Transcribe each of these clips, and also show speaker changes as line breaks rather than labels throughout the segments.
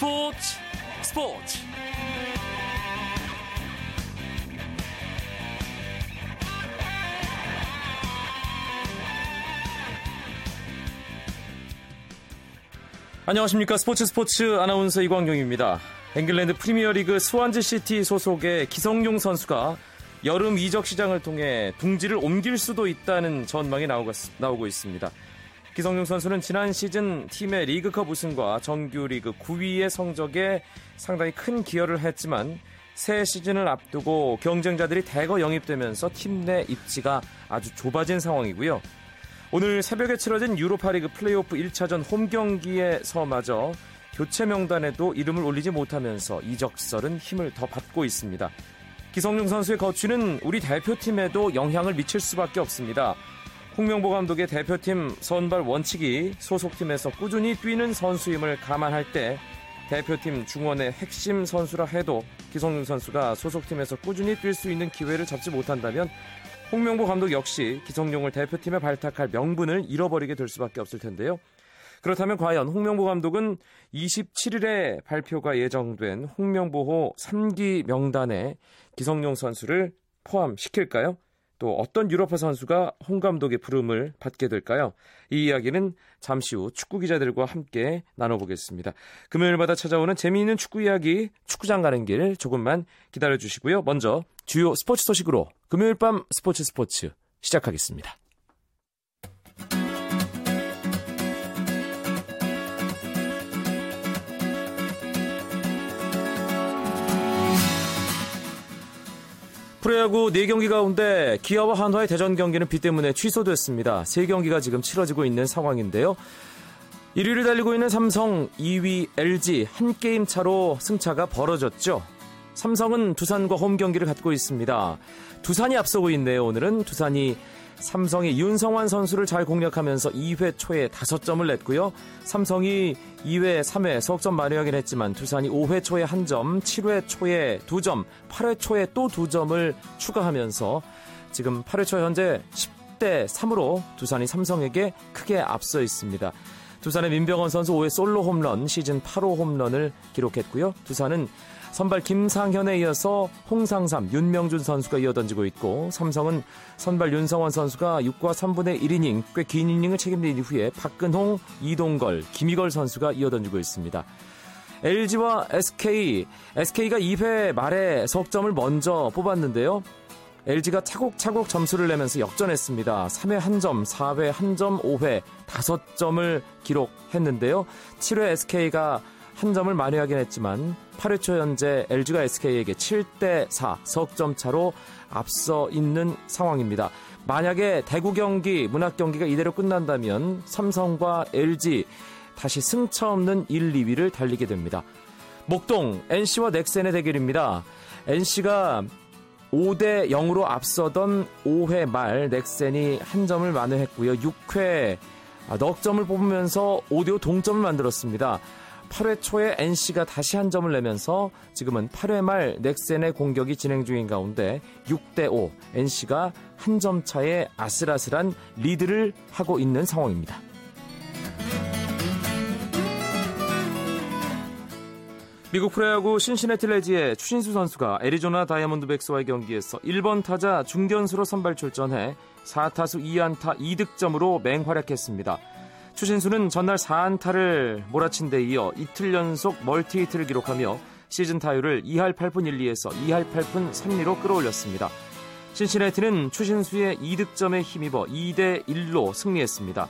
스포츠 스포츠 안녕하십니까 스포츠 스포츠 아나운서 이광용입니다. 잉글랜드 프리미어리그 스완지 시티 소속의 기성용 선수가 여름 이적 시장을 통해 둥지를 옮길 수도 있다는 전망이 나오고 있습니다. 기성용 선수는 지난 시즌 팀의 리그컵 우승과 정규 리그 9위의 성적에 상당히 큰 기여를 했지만 새 시즌을 앞두고 경쟁자들이 대거 영입되면서 팀 내 입지가 아주 좁아진 상황이고요. 오늘 새벽에 치러진 유로파리그 플레이오프 1차전 홈 경기에서마저 교체 명단에도 이름을 올리지 못하면서 이적설은 힘을 더 받고 있습니다. 기성용 선수의 거취는 우리 대표팀에도 영향을 미칠 수밖에 없습니다. 홍명보 감독의 대표팀 선발 원칙이 소속팀에서 꾸준히 뛰는 선수임을 감안할 때 대표팀 중원의 핵심 선수라 해도 기성용 선수가 소속팀에서 꾸준히 뛸 수 있는 기회를 잡지 못한다면 홍명보 감독 역시 기성용을 대표팀에 발탁할 명분을 잃어버리게 될 수밖에 없을 텐데요. 그렇다면 과연 홍명보 감독은 27일에 발표가 예정된 홍명보호 3기 명단에 기성용 선수를 포함시킬까요? 또 어떤 유럽파 선수가 홍 감독의 부름을 받게 될까요? 이 이야기는 잠시 후 축구 기자들과 함께 나눠보겠습니다. 금요일마다 찾아오는 재미있는 축구 이야기, 축구장 가는 길 조금만 기다려 주시고요. 먼저 주요 스포츠 소식으로 금요일 밤 스포츠 스포츠 시작하겠습니다. 프로야구 4경기 가운데 기아와 한화의 대전 경기는 비 때문에 취소됐습니다. 3경기가 지금 치러지고 있는 상황인데요. 1위를 달리고 있는 삼성, 2위 LG 한 게임 차로 승차가 벌어졌죠. 삼성은 두산과 홈 경기를 갖고 있습니다. 두산이 앞서고 있네요. 오늘은 두산이 삼성이 윤성환 선수를 잘 공략하면서 2회 초에 5점을 냈고요. 삼성이 2회, 3회 석점 만회하긴 했지만 두산이 5회 초에 1점, 7회 초에 2점, 8회 초에 또 2점을 추가하면서 지금 8회 초 현재 10대 3으로 두산이 삼성에게 크게 앞서 있습니다. 두산의 민병헌 선수 5회 솔로 홈런, 시즌 8호 홈런을 기록했고요. 두산은 선발 김상현에 이어서 홍상삼, 윤명준 선수가 이어던지고 있고 삼성은 선발 윤성원 선수가 6과 3분의 1이닝 꽤 긴 이닝을 책임진 이후에 박근홍, 이동걸, 김희걸 선수가 이어던지고 있습니다. LG와 SK, SK가 2회 말에 석점을 먼저 뽑았는데요. LG가 차곡차곡 점수를 내면서 역전했습니다. 3회 1점, 4회 1점, 5회 5점을 기록했는데요. 7회 SK가 한 점을 만회하긴 했지만 8회 초 현재 LG가 SK에게 7대 4 석점 차로 앞서 있는 상황입니다. 만약에 대구 경기, 문학 경기가 이대로 끝난다면 삼성과 LG 다시 승차 없는 1, 2위를 달리게 됩니다. 목동 NC와 넥센의 대결입니다. NC가 5대 0으로 앞서던 5회 말 넥센이 한 점을 만회했고요. 6회 넉 점을 뽑으면서 5대5 동점을 만들었습니다. 8회 초에 NC가 다시 한 점을 내면서 지금은 8회 말 넥센의 공격이 진행 중인 가운데 6대5 NC가 한 점 차의 아슬아슬한 리드를 하고 있는 상황입니다. 미국 프로야구 신시내티 레즈의 추신수 선수가 애리조나 다이아몬드백스와의 경기에서 1번 타자 중견수로 선발 출전해 4타수 2안타 2득점으로 맹활약했습니다. 추신수는 전날 4안타를 몰아친 데 이어 이틀 연속 멀티히트를 기록하며 시즌 타율을 2할 8푼 1리에서 2할 8푼 3리로 끌어올렸습니다. 신시내티는 추신수의 2득점에 힘입어 2대 1로 승리했습니다.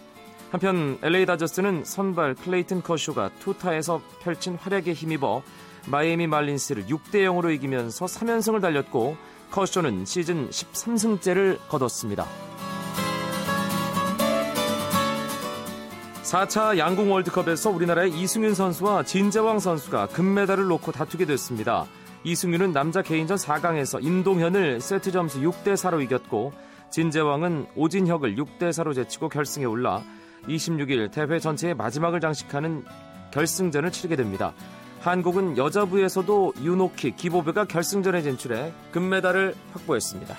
한편 LA 다저스는 선발 클레이튼 커쇼가 투타에서 펼친 활약에 힘입어 마이애미 말린스를 6대 0으로 이기면서 3연승을 달렸고 커쇼는 시즌 13승째를 거뒀습니다. 4차 양궁 월드컵에서 우리나라의 이승윤 선수와 진재왕 선수가 금메달을 놓고 다투게 됐습니다. 이승윤은 남자 개인전 4강에서 임동현을 세트 점수 6대 4로 이겼고 진재왕은 오진혁을 6대 4로 제치고 결승에 올라 26일 대회 전체의 마지막을 장식하는 결승전을 치르게 됩니다. 한국은 여자부에서도 유노키, 기보배가 결승전에 진출해 금메달을 확보했습니다.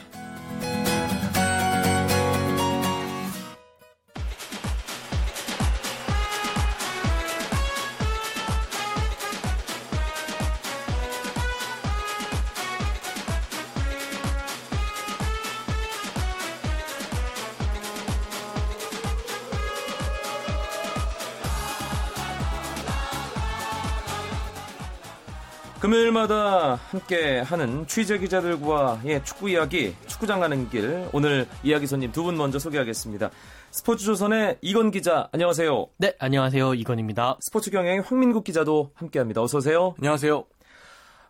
금요일마다 함께 하는 취재 기자들과의 축구 이야기, 축구장 가는 길. 오늘 이야기 손님 두 분 먼저 소개하겠습니다. 스포츠조선의 이건 기자, 안녕하세요.
네, 안녕하세요. 이건입니다.
스포츠 경향의 황민국 기자도 함께 합니다. 어서 오세요.
안녕하세요.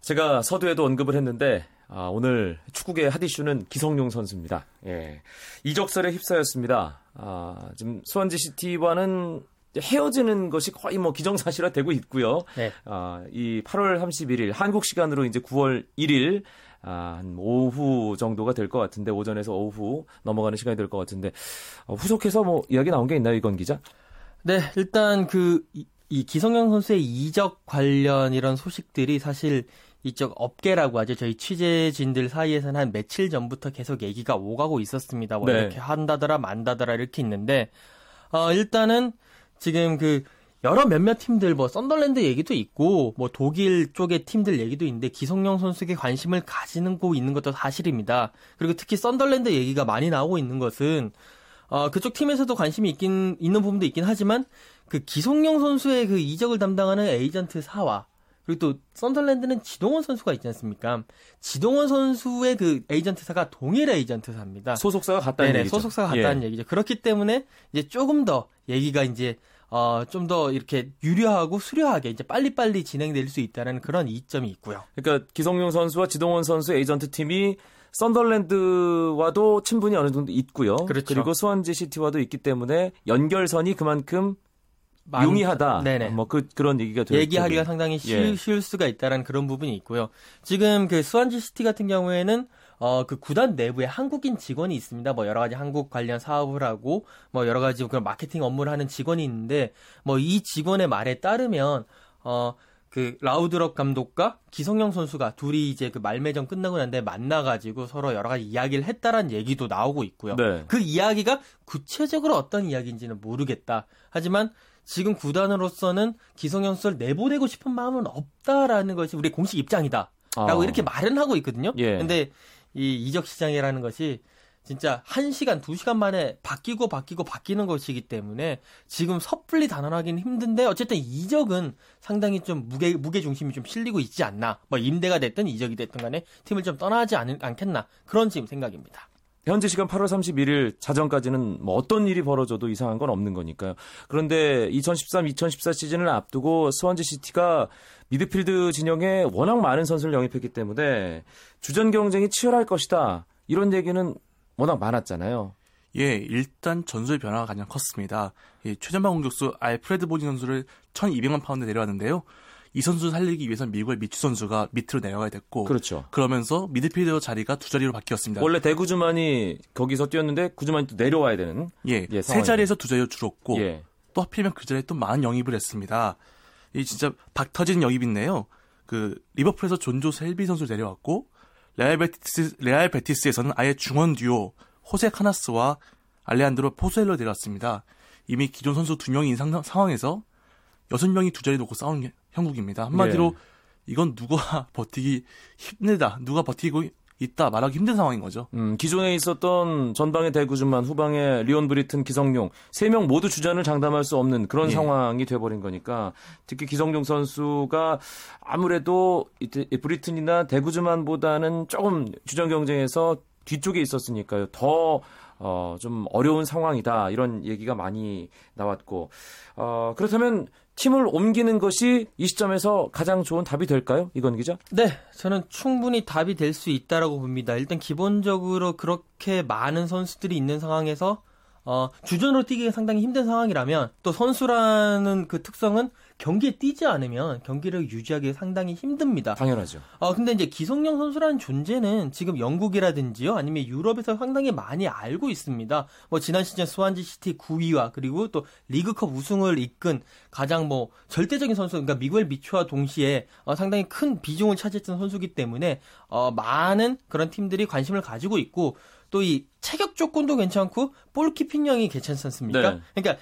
제가 서두에도 언급을 했는데, 아, 오늘 축구계 핫 이슈는 기성용 선수입니다. 예. 이적설에 휩싸였습니다. 아, 지금 수원지 시티와는 헤어지는 것이 거의 뭐 기정사실화 되고 있고요. 네. 아, 이 8월 31일 한국 시간으로 이제 9월 1일 아, 한 오후 정도가 될 것 같은데 오전에서 오후 넘어가는 시간이 될 것 같은데 어, 후속해서 뭐 이야기 나온 게 있나요, 이건 기자?
네, 일단 그 이 기성용 선수의 이적 관련 이런 소식들이 사실 이쪽 업계라고 하죠. 저희 취재진들 사이에서는 한 며칠 전부터 계속 얘기가 오가고 있었습니다. 뭐 네. 이렇게 한다더라 만다더라 이렇게 있는데 어 일단은 지금 그 여러 몇몇 팀들 뭐 썬더랜드 얘기도 있고 뭐 독일 쪽의 팀들 얘기도 있는데 기성용 선수에게 관심을 가지는 고 있는 것도 사실입니다. 그리고 특히 썬더랜드 얘기가 많이 나오고 있는 것은 어 그쪽 팀에서도 관심이 있긴 있는 부분도 있긴 하지만 그 기성용 선수의 그 이적을 담당하는 에이전트 사와 그리고 또 썬더랜드는 지동원 선수가 있지 않습니까? 지동원 선수의 그 에이전트사가 동일 에이전트사입니다.
소속사가 같다는 얘기죠.
소속사가 같다는 예. 얘기죠. 그렇기 때문에 이제 조금 더 얘기가 이제 어, 좀 더 이렇게 유려하고 수려하게 이제 빨리빨리 진행될 수 있다는 그런 이점이 있고요.
그러니까 기성용 선수와 지동원 선수 에이전트 팀이 썬더랜드와도 친분이 어느 정도 있고요. 그렇죠. 그리고 스완지 시티와도 있기 때문에 연결선이 그만큼 만... 용이하다. 네네. 뭐 그 그런 얘기가 되고
얘기하기가 상당히 쉬, 예. 쉬울 수가 있다라는 그런 부분이 있고요. 지금 그 스완지 시티 같은 경우에는 어, 그 구단 내부에 한국인 직원이 있습니다. 뭐 여러 가지 한국 관련 사업을 하고 뭐 여러 가지 그런 마케팅 업무를 하는 직원이 있는데 뭐 이 직원의 말에 따르면 어, 그 라우드럽 감독과 기성용 선수가 둘이 이제 그 말매점 끝나고 난데 만나가지고 서로 여러 가지 이야기를 했다라는 얘기도 나오고 있고요. 네. 그 이야기가 구체적으로 어떤 이야기인지는 모르겠다. 하지만 지금 구단으로서는 기성용 선수를 내보내고 싶은 마음은 없다라는 것이 우리 공식 입장이다. 라고 아. 이렇게 말은 하고 있거든요. 예. 근데 이 이적 시장이라는 것이 진짜 1시간, 2시간 만에 바뀌고 바뀌고 바뀌는 것이기 때문에 지금 섣불리 단언하기는 힘든데 어쨌든 이적은 상당히 좀 무게 무게 중심이 좀 실리고 있지 않나. 뭐 임대가 됐든 이적이 됐든 간에 팀을 좀 떠나지 않, 않겠나. 그런 지금 생각입니다.
현재 시간 8월 31일 자정까지는 뭐 어떤 일이 벌어져도 이상한 건 없는 거니까요. 그런데 2013-2014 시즌을 앞두고 스완지 시티가 미드필드 진영에 워낙 많은 선수를 영입했기 때문에 주전 경쟁이 치열할 것이다. 이런 얘기는 워낙 많았잖아요.
예, 일단 전술 변화가 가장 컸습니다. 예, 최전방 공격수 윌프레드 보니 선수를 1200만 파운드 데려왔는데요. 이 선수 살리기 위해서는 미국의 미추 선수가 밑으로 내려가야 됐고 그렇죠. 그러면서 미드필더 자리가 두 자리로 바뀌었습니다.
원래 데 구즈만이 거기서 뛰었는데 구즈만이 또 내려와야 되는
예, 예 세 자리에서 두 자리로 줄었고 예. 또 하필이면 그 자리에 또 많은 영입을 했습니다. 이 진짜 박 터진 영입인데요. 그 리버풀에서 존조 셸비 선수 데려왔고 레알 베티스 레알 베티스에서는 아예 중원 듀오 호세 카나스와 알레한드로 포수엘로 데려왔습니다. 이미 기존 선수 두 명이 있는 상황에서 여섯 명이 두 자리 놓고 싸우는 게 형국입니다. 한마디로 예. 이건 누가 버티기 힘들다, 누가 버티고 있다 말하기 힘든 상황인 거죠.
음, 기존에 있었던 전방의 데 구즈만 후방의 리온 브리튼, 기성용 세 명 모두 주전을 장담할 수 없는 그런 예. 상황이 돼버린 거니까 특히 기성용 선수가 아무래도 브리튼이나 대구준만보다는 조금 주전 경쟁에서 뒤쪽에 있었으니까요. 더 어, 좀 어려운 상황이다. 이런 얘기가 많이 나왔고, 어, 그렇다면 팀을 옮기는 것이 이 시점에서 가장 좋은 답이 될까요? 이건 기자?
네, 저는 충분히 답이 될 수 있다라고 봅니다. 일단 기본적으로 그렇게 많은 선수들이 있는 상황에서 어, 주전으로 뛰기가 상당히 힘든 상황이라면 또 선수라는 그 특성은 경기에 뛰지 않으면 경기를 유지하기 상당히 힘듭니다.
당연하죠.
어, 근데 이제 기성용 선수라는 존재는 지금 영국이라든지요, 아니면 유럽에서 상당히 많이 알고 있습니다. 뭐 지난 시즌 스완지 시티 9위와 그리고 또 리그컵 우승을 이끈 가장 뭐 절대적인 선수, 그러니까 미구엘 미초와 동시에 어, 상당히 큰 비중을 차지했던 선수기 때문에 어, 많은 그런 팀들이 관심을 가지고 있고 또 이 체격 조건도 괜찮고 볼키핑력이 괜찮지 않습니까? 네. 그러니까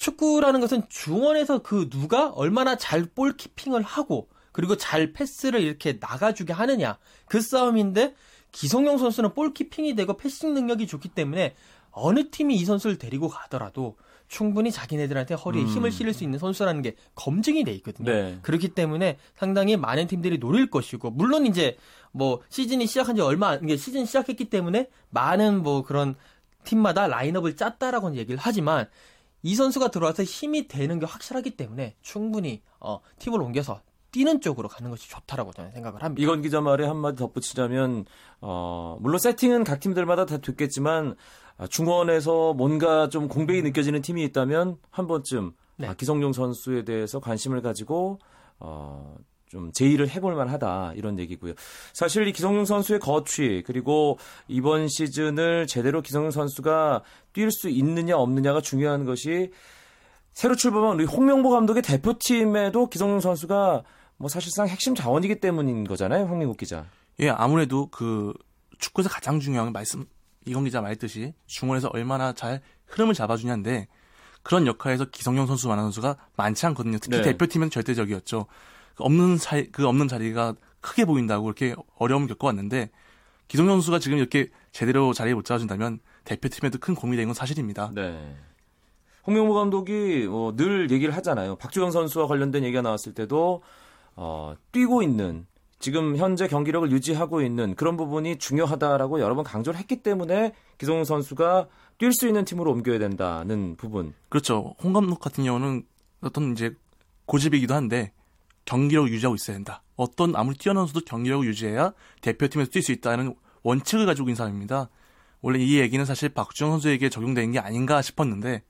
축구라는 것은 중원에서 그 누가 얼마나 잘 볼키핑을 하고 그리고 잘 패스를 이렇게 나가주게 하느냐 그 싸움인데 기성용 선수는 볼키핑이 되고 패싱 능력이 좋기 때문에 어느 팀이 이 선수를 데리고 가더라도 충분히 자기네들한테 허리에 음. 힘을 실을 수 있는 선수라는 게 검증이 돼 있거든요. 네. 그렇기 때문에 상당히 많은 팀들이 노릴 것이고 물론 이제 뭐 시즌이 시작한 지 얼마 이게 시즌 시작했기 때문에 많은 뭐 그런 팀마다 라인업을 짰다라고는 얘기를 하지만 이 선수가 들어와서 힘이 되는 게 확실하기 때문에 충분히 어, 팀을 옮겨서 뛰는 쪽으로 가는 것이 좋다라고 저는 생각을 합니다.
이건 기자 말에 한마디 덧붙이자면 어, 물론 세팅은 각 팀들마다 다 됐겠지만 아, 중원에서 뭔가 좀 공백이 느껴지는 팀이 있다면 한 번쯤 네. 아, 기성용 선수에 대해서 관심을 가지고 어, 좀 제의를 해볼 만하다 이런 얘기고요. 사실 이 기성용 선수의 거취 그리고 이번 시즌을 제대로 기성용 선수가 뛸 수 있느냐 없느냐가 중요한 것이 새로 출범한 우리 홍명보 감독의 대표팀에도 기성용 선수가 뭐 사실상 핵심 자원이기 때문인 거잖아요, 황민국 기자.
예, 아무래도 그 축구에서 가장 중요한 말씀 이건 기자 말했듯이 중원에서 얼마나 잘 흐름을 잡아주냐인데 그런 역할에서 기성용 선수만한 선수가 많지 않거든요. 특히 네. 대표팀은 절대적이었죠. 그 없는 자리, 그 없는 자리가 크게 보인다고 이렇게 어려움을 겪어왔는데 기성용 선수가 지금 이렇게 제대로 자리에 못 잡아준다면 대표팀에도 큰 고민이 되는 건 사실입니다. 네.
홍명보 감독이 뭐늘 얘기를 하잖아요. 박주영 선수와 관련된 얘기가 나왔을 때도 어, 뛰고 있는 지금 현재 경기력을 유지하고 있는 그런 부분이 중요하다라고 여러 번 강조를 했기 때문에 기성용 선수가 뛸 수 있는 팀으로 옮겨야 된다는 부분.
그렇죠. 홍 감독 같은 경우는 어떤 이제 고집이기도 한데 경기력 유지하고 있어야 된다. 어떤 아무리 뛰어난 선수도 경기력을 유지해야 대표팀에서 뛸 수 있다는 원칙을 가지고 있는 사람입니다. 원래 이 얘기는 사실 박주영 선수에게 적용되는 게 아닌가 싶었는데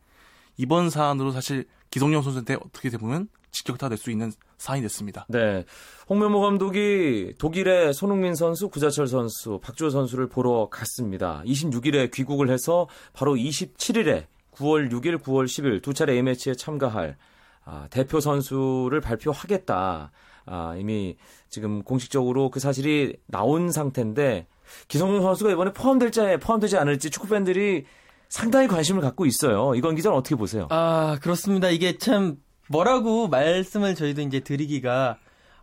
이번 사안으로 사실 기성용 선수한테 어떻게 보면 직격타 될 수 있는 사안이 됐습니다.
네. 홍명보 감독이 독일의 손흥민 선수, 구자철 선수, 박주호 선수를 보러 갔습니다. 26일에 귀국을 해서 바로 27일에 9월 6일, 9월 10일 두 차례 A매치에 참가할 아, 대표 선수를 발표하겠다. 아, 이미 지금 공식적으로 그 사실이 나온 상태인데 기성용 선수가 이번에 포함될지 포함되지 않을지 축구 팬들이 상당히 관심을 갖고 있어요. 이건 기자는 어떻게 보세요?
아 그렇습니다. 이게 참 뭐라고 말씀을 저희도 이제 드리기가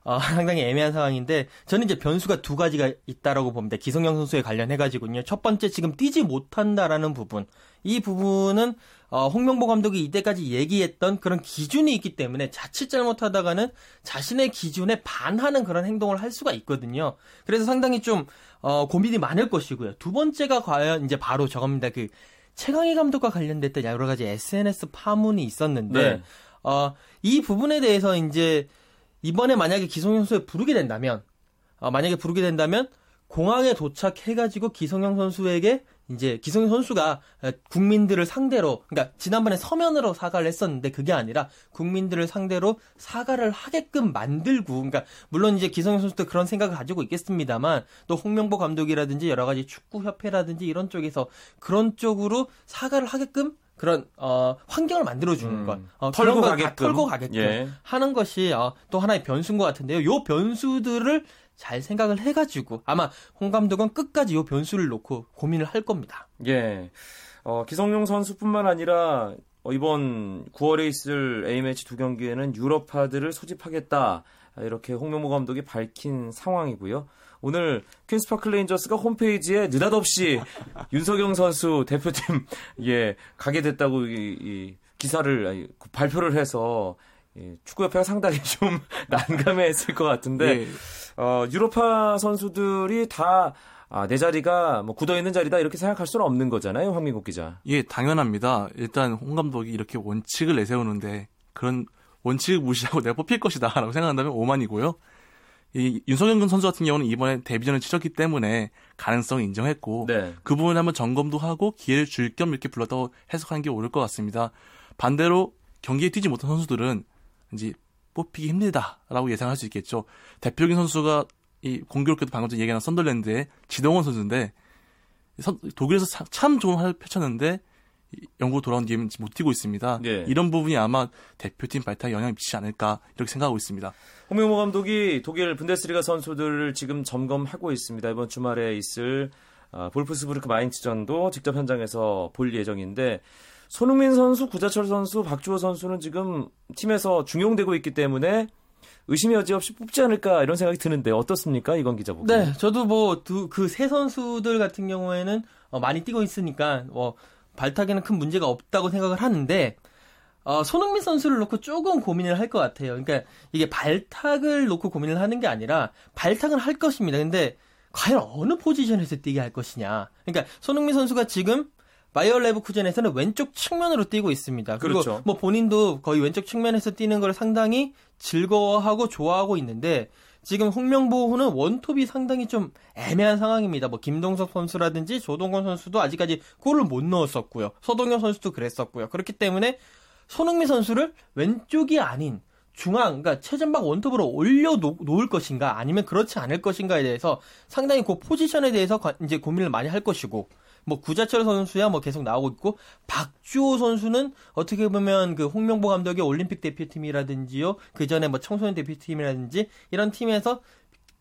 어, 상당히 애매한 상황인데 저는 이제 변수가 두 가지가 있다라고 봅니다. 기성용 선수에 관련해 가지고요. 첫 번째 지금 뛰지 못한다라는 부분. 이 부분은 어, 홍명보 감독이 이때까지 얘기했던 그런 기준이 있기 때문에 자칫 잘못하다가는 자신의 기준에 반하는 그런 행동을 할 수가 있거든요. 그래서 상당히 좀 어, 고민이 많을 것이고요. 두 번째가 과연 이제 바로 저겁니다. 그 최강희 감독과 관련됐던 여러 가지 SNS 파문이 있었는데 네. 어, 이 부분에 대해서 이제 이번에 만약에 기성용 선수에 부르게 된다면 어, 만약에 부르게 된다면 공항에 도착해가지고 기성용 선수에게 이제 기성용 선수가 국민들을 상대로 그러니까 지난번에 서면으로 사과를 했었는데 그게 아니라 국민들을 상대로 사과를 하게끔 만들고 그러니까 물론 이제 기성용 선수도 그런 생각을 가지고 있겠습니다만 또 홍명보 감독이라든지 여러 가지 축구 협회라든지 이런 쪽에서 그런 쪽으로 사과를 하게끔 그런 어 환경을 만들어 주는 음, 것, 어, 털고 가게끔 털고 가게끔 예. 하는 것이 어, 또 하나의 변수인 것 같은데요. 요 변수들을 잘 생각을 해가지고 아마 홍 감독은 끝까지 요 변수를 놓고 고민을 할 겁니다.
예. 어, 기성용 선수뿐만 아니라 어, 이번 9월에 있을 A매치 두 경기에는 유럽파들을 소집하겠다. 이렇게 홍명보 감독이 밝힌 상황이고요. 오늘 퀸스파크 레인저스가 홈페이지에 느닷없이 윤석영 선수 대표팀 예 가게 됐다고 이, 이 기사를 발표를 해서 예, 축구협회가 상당히 좀 난감해했을 것 같은데 예. 어, 유로파 선수들이 다 아, 내 자리가 뭐 굳어 있는 자리다 이렇게 생각할 수는 없는 거잖아요, 황민국 기자.
예, 당연합니다. 일단 홍 감독이 이렇게 원칙을 내세우는데 그런 원칙을 무시하고 내가 뽑힐 것이다라고 생각한다면 오만이고요. 이 윤석영 선수 같은 경우는 이번에 데뷔전을 치렀기 때문에 가능성을 인정했고 네. 그 부분에 한번 점검도 하고 기회를 줄 겸 이렇게 불렀다고 해석하는 게 옳을 것 같습니다. 반대로 경기에 뛰지 못한 선수들은 이제 뽑히기 힘들다라고 예상할 수 있겠죠. 대표적인 선수가 이 공교롭게도 방금 전에 얘기한 썬덜랜드의 지동원 선수인데 독일에서 참 좋은 활을 펼쳤는데 영국 돌아온 뒤에는 못 뛰고 있습니다. 네. 이런 부분이 아마 대표팀 발탁에 영향을 미치지 않을까 이렇게 생각하고 있습니다.
홍명보 감독이 독일 분데스리가 선수들을 지금 점검하고 있습니다. 이번 주말에 있을 아, 볼프스부르크 마인츠전도 직접 현장에서 볼 예정인데 손흥민 선수, 구자철 선수, 박주호 선수는 지금 팀에서 중용되고 있기 때문에 의심의 여지 없이 뽑지 않을까 이런 생각이 드는데 어떻습니까 이건 기자 보기?
네, 저도 뭐 그 세 선수들 같은 경우에는 어, 많이 뛰고 있으니까 뭐 발탁에는 큰 문제가 없다고 생각을 하는데 어, 손흥민 선수를 놓고 조금 고민을 할 것 같아요. 그러니까 이게 발탁을 놓고 고민을 하는 게 아니라 발탁은 할 것입니다. 근데 과연 어느 포지션에서 뛰게 할 것이냐. 그러니까 손흥민 선수가 지금 바이어 레브쿠젠에서는 왼쪽 측면으로 뛰고 있습니다. 그리고 그렇죠. 뭐 본인도 거의 왼쪽 측면에서 뛰는 걸 상당히 즐거워하고 좋아하고 있는데 지금 홍명보호는 원톱이 상당히 좀 애매한 상황입니다. 뭐 김동석 선수라든지 조동건 선수도 아직까지 골을 못 넣었었고요. 서동현 선수도 그랬었고요. 그렇기 때문에 손흥민 선수를 왼쪽이 아닌 중앙, 그러니까 최전방 원톱으로 올려 놓을 것인가 아니면 그렇지 않을 것인가에 대해서 상당히 그 포지션에 대해서 이제 고민을 많이 할 것이고 뭐 구자철 선수야 뭐 계속 나오고 있고 박주호 선수는 어떻게 보면 그 홍명보 감독의 올림픽 대표팀이라든지요 그 전에 뭐 청소년 대표팀이라든지 이런 팀에서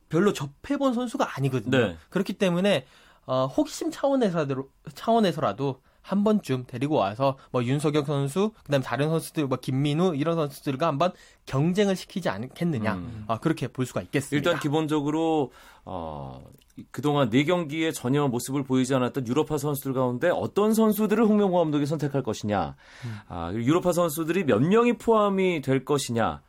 별로 접해본 선수가 아니거든요. 네. 그렇기 때문에 어, 혹심 차원에서라도 차원에서라도 한 번쯤 데리고 와서 뭐 윤석혁 선수, 그다음 에 다른 선수들 뭐 김민우 이런 선수들과 한번 경쟁을 시키지 않겠느냐. 음. 아, 그렇게 볼 수가 있겠습니다.
일단 기본적으로 어 그동안 네 경기에 전혀 모습을 보이지 않았던 유럽파 선수들 가운데 어떤 선수들을 홍명호 감독이 선택할 것이냐. 음. 아, 유럽파 선수들이 몇 명이 포함이 될 것이냐.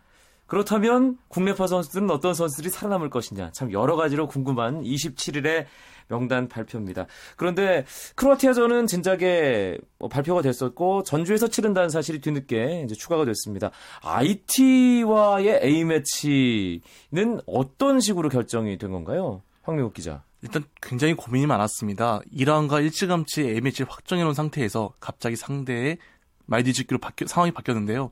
그렇다면 국내파 선수들은 어떤 선수들이 살아남을 것이냐. 참 여러 가지로 궁금한 27일에 명단 발표입니다. 그런데 크로아티아전은 진작에 뭐 발표가 됐었고 전주에서 치른다는 사실이 뒤늦게 이제 추가가 됐습니다. IT와의 A 매치는 어떤 식으로 결정이 된 건가요? 황미국 기자.
일단 굉장히 고민이 많았습니다. 이란과 일찌감치 A 매치를 확정해놓은 상태에서 갑자기 상대의 말디즈기로 바뀌, 상황이 바뀌었는데요.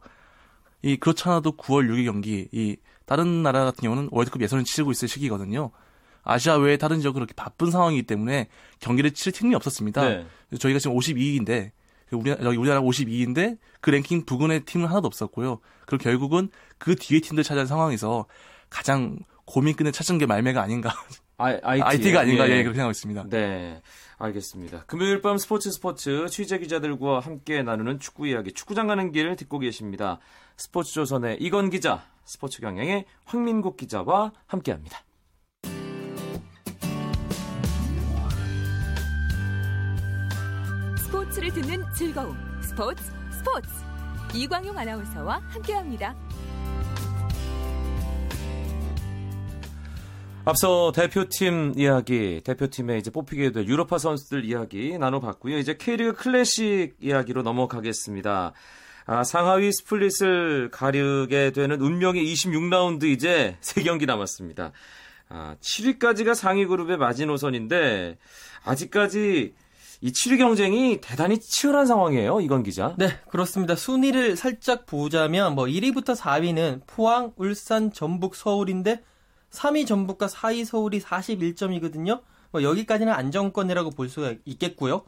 이 그렇잖아도 9월 6일 경기 이 다른 나라 같은 경우는 월드컵 예선을 치르고 있을 시기거든요. 아시아 외에 다른 지역은 그렇게 바쁜 상황이기 때문에 경기를 치를 틈이 없었습니다. 네. 저희가 지금 52위인데 우리나라, 여기 우리나라 52위인데 그 랭킹 부근의 팀은 하나도 없었고요. 그리고 결국은 그 뒤에 팀들 찾아낸 상황에서 가장 고민끈을 찾은 게 말매가 아닌가. 아, IT, 가 아닌가 예. 예, 그렇게 생각하고 있습니다.
네. 알겠습니다. 금요일 밤 스포츠 스포츠 취재 기자들과 함께 나누는 축구 이야기 축구장 가는 길 듣고 계십니다. 스포츠 조선의 이건 기자, 스포츠 경향의 황민국 기자와 함께 합니다.
스포츠를 듣는 즐거움 스포츠 스포츠 이광용 아나운서와 함께 합니다.
앞서 대표팀 이야기, 대표팀에 이제 뽑히게 될 유럽파 선수들 이야기 나눠봤고요. 이제 K리그 클래식 이야기로 넘어가겠습니다. 아, 상하위 스플릿을 가르게 되는 운명의 26라운드 이제 3경기 남았습니다. 아, 7위까지가 상위 그룹의 마지노선인데 아직까지 이 7위 경쟁이 대단히 치열한 상황이에요, 이건 기자.
네, 그렇습니다. 순위를 살짝 보자면 뭐 1위부터 4위는 포항, 울산, 전북, 서울인데 3위 전북과 4위 서울이 41점이거든요. 뭐 여기까지는 안정권이라고 볼 수가 있겠고요.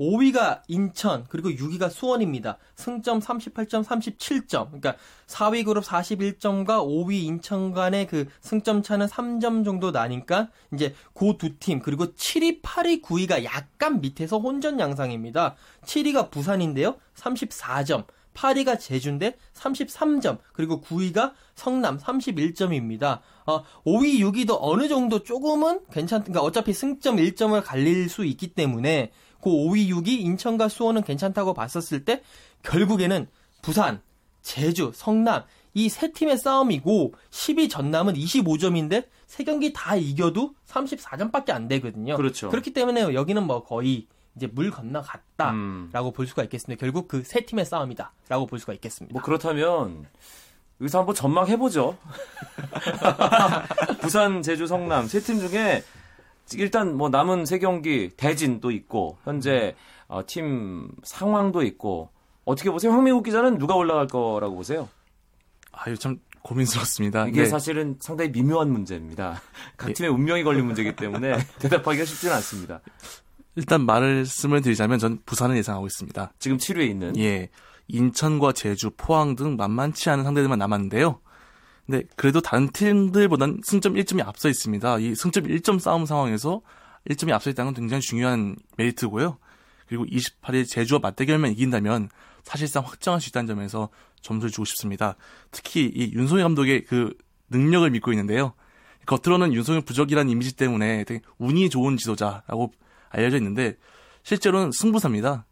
5위가 인천, 그리고 6위가 수원입니다. 승점 38점, 37점. 그러니까 4위 그룹 41점과 5위 인천 간의 그 승점 차는 3점 정도 나니까 이제 그 두 팀, 그리고 7위, 8위, 9위가 약간 밑에서 혼전 양상입니다. 7위가 부산인데요. 34점. 8위가 제주인데 33점, 그리고 9위가 성남 31점입니다. 어, 5위, 6위도 어느 정도 조금은 괜찮, 그러니까 어차피 승점 1점을 갈릴 수 있기 때문에 그 5위, 6위 인천과 수원은 괜찮다고 봤었을 때 결국에는 부산, 제주, 성남 이 세 팀의 싸움이고 10위 전남은 25점인데 세 경기 다 이겨도 34점밖에 안 되거든요.
그렇죠.
그렇기 때문에 여기는 뭐 거의 이제 물 건너갔다라고 음. 볼 수가 있겠습니다. 결국 그 세 팀의 싸움이다라고 볼 수가 있겠습니다.
뭐 그렇다면 여기서 한번 전망해 보죠. 부산, 제주, 성남 세 팀 중에 일단 뭐 남은 세 경기 대진도 있고 현재 어, 팀 상황도 있고 어떻게 보세요? 황미국 기자는 누가 올라갈 거라고 보세요?
아유 참 고민스럽습니다.
이게 네. 사실은 상당히 미묘한 문제입니다. 각 팀의 운명이 걸린 문제이기 때문에 대답하기가 쉽지는 않습니다.
일단 말씀을 드리자면 전 부산을 예상하고 있습니다.
지금 7위에 있는.
예. 인천과 제주, 포항 등 만만치 않은 상대들만 남았는데요. 근데 그래도 다른 팀들보단 승점 1점이 앞서 있습니다. 이 승점 1점 싸움 상황에서 1점이 앞서 있다는 건 굉장히 중요한 메리트고요. 그리고 28일 제주와 맞대결만 이긴다면 사실상 확정할 수 있다는 점에서 점수를 주고 싶습니다. 특히 이 윤송희 감독의 그 능력을 믿고 있는데요. 겉으로는 윤송희 부적이라는 이미지 때문에 되게 운이 좋은 지도자라고 알려져 있는데 실제로는 승부사입니다.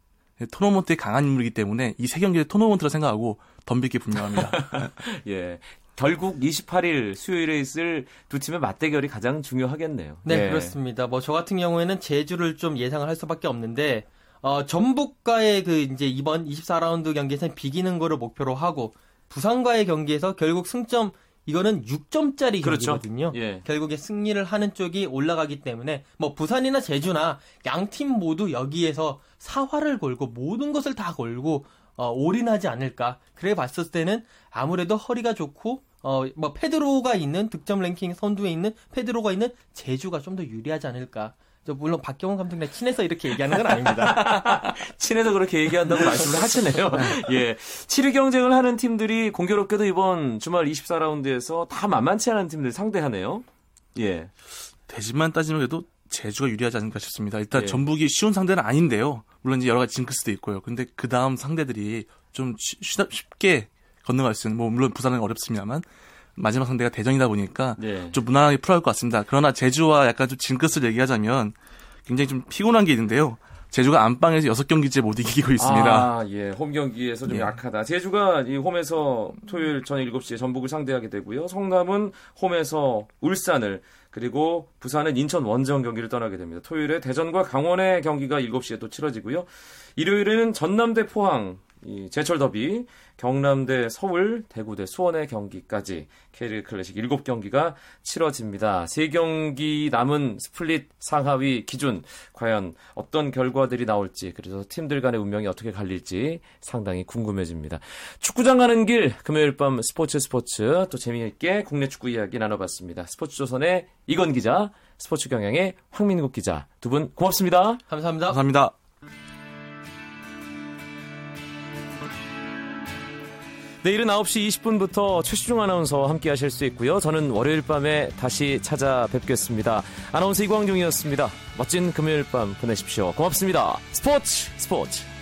토너먼트에 강한 인물이기 때문에 이 세 경기를 토너먼트로 생각하고 덤빌 게 분명합니다.
예. 결국 28일 수요일에 있을 두 팀의 맞대결이 가장 중요하겠네요.
네,
예.
그렇습니다. 뭐 저 같은 경우에는 제주를 좀 예상을 할 수밖에 없는데 어, 전북과의 그 이제 이번 24라운드 경기에서는 비기는 거를 목표로 하고 부산과의 경기에서 결국 승점 이거는 6점짜리
그렇죠.
경기거든요.
예.
결국에 승리를 하는 쪽이 올라가기 때문에 뭐 부산이나 제주나 양 팀 모두 여기에서 사활을 걸고 모든 것을 다 걸고 어, 올인하지 않을까. 그래 봤을 때는 아무래도 허리가 좋고 어, 뭐 페드로가 있는 득점 랭킹 선두에 있는 페드로가 있는 제주가 좀 더 유리하지 않을까. 저 물론 박경원 감독이랑 친해서 이렇게 얘기하는 건 아닙니다.
친해서 그렇게 얘기한다고 말씀을 하시네요. 예. 7위 경쟁을 하는 팀들이 공교롭게도 이번 주말 24라운드에서 다 만만치 않은 팀들 상대하네요. 예.
대진만 따지면 그래도 제주가 유리하지 않을까 싶습니다. 일단
예.
전북이 쉬운 상대는 아닌데요. 물론 이제 여러 가지 징크스도 있고요. 근데 그 다음 상대들이 좀 쉽게 건너갈 수 있는, 뭐 물론 부산은 어렵습니다만 마지막 상대가 대전이다 보니까
예.
좀 무난하게 풀어갈 것 같습니다. 그러나 제주와 약간 좀 징크스를 얘기하자면 굉장히 좀 피곤한 게 있는데요. 제주가 안방에서 6경기째 못 이기고 있습니다.
아, 예. 홈 경기에서 좀
예.
약하다. 제주가 이 홈에서 토요일 저녁 7시에 전북을 상대하게 되고요. 성남은 홈에서 울산을 그리고 부산은 인천 원정 경기를 떠나게 됩니다. 토요일에 대전과 강원의 경기가 7시에 또 치러지고요. 일요일에는 전남대 포항 이 제철 더비, 경남대 서울, 대구대 수원의 경기까지 K리그 클래식 7경기가 치러집니다. 3경기 남은 스플릿 상하위 기준 과연 어떤 결과들이 나올지 그래서 팀들 간의 운명이 어떻게 갈릴지 상당히 궁금해집니다. 축구장 가는 길 금요일 밤 스포츠 스포츠 또 재미있게 국내 축구 이야기 나눠봤습니다. 스포츠조선의 이건 기자, 스포츠 경향의 황민국 기자 두 분 고맙습니다.
감사합니다.
감사합니다.
내일은 9시 20분부터 최시중 아나운서와 함께 하실 수 있고요. 저는 월요일 밤에 다시 찾아뵙겠습니다. 아나운서 이광중이었습니다. 멋진 금요일 밤 보내십시오. 고맙습니다. 스포츠 스포츠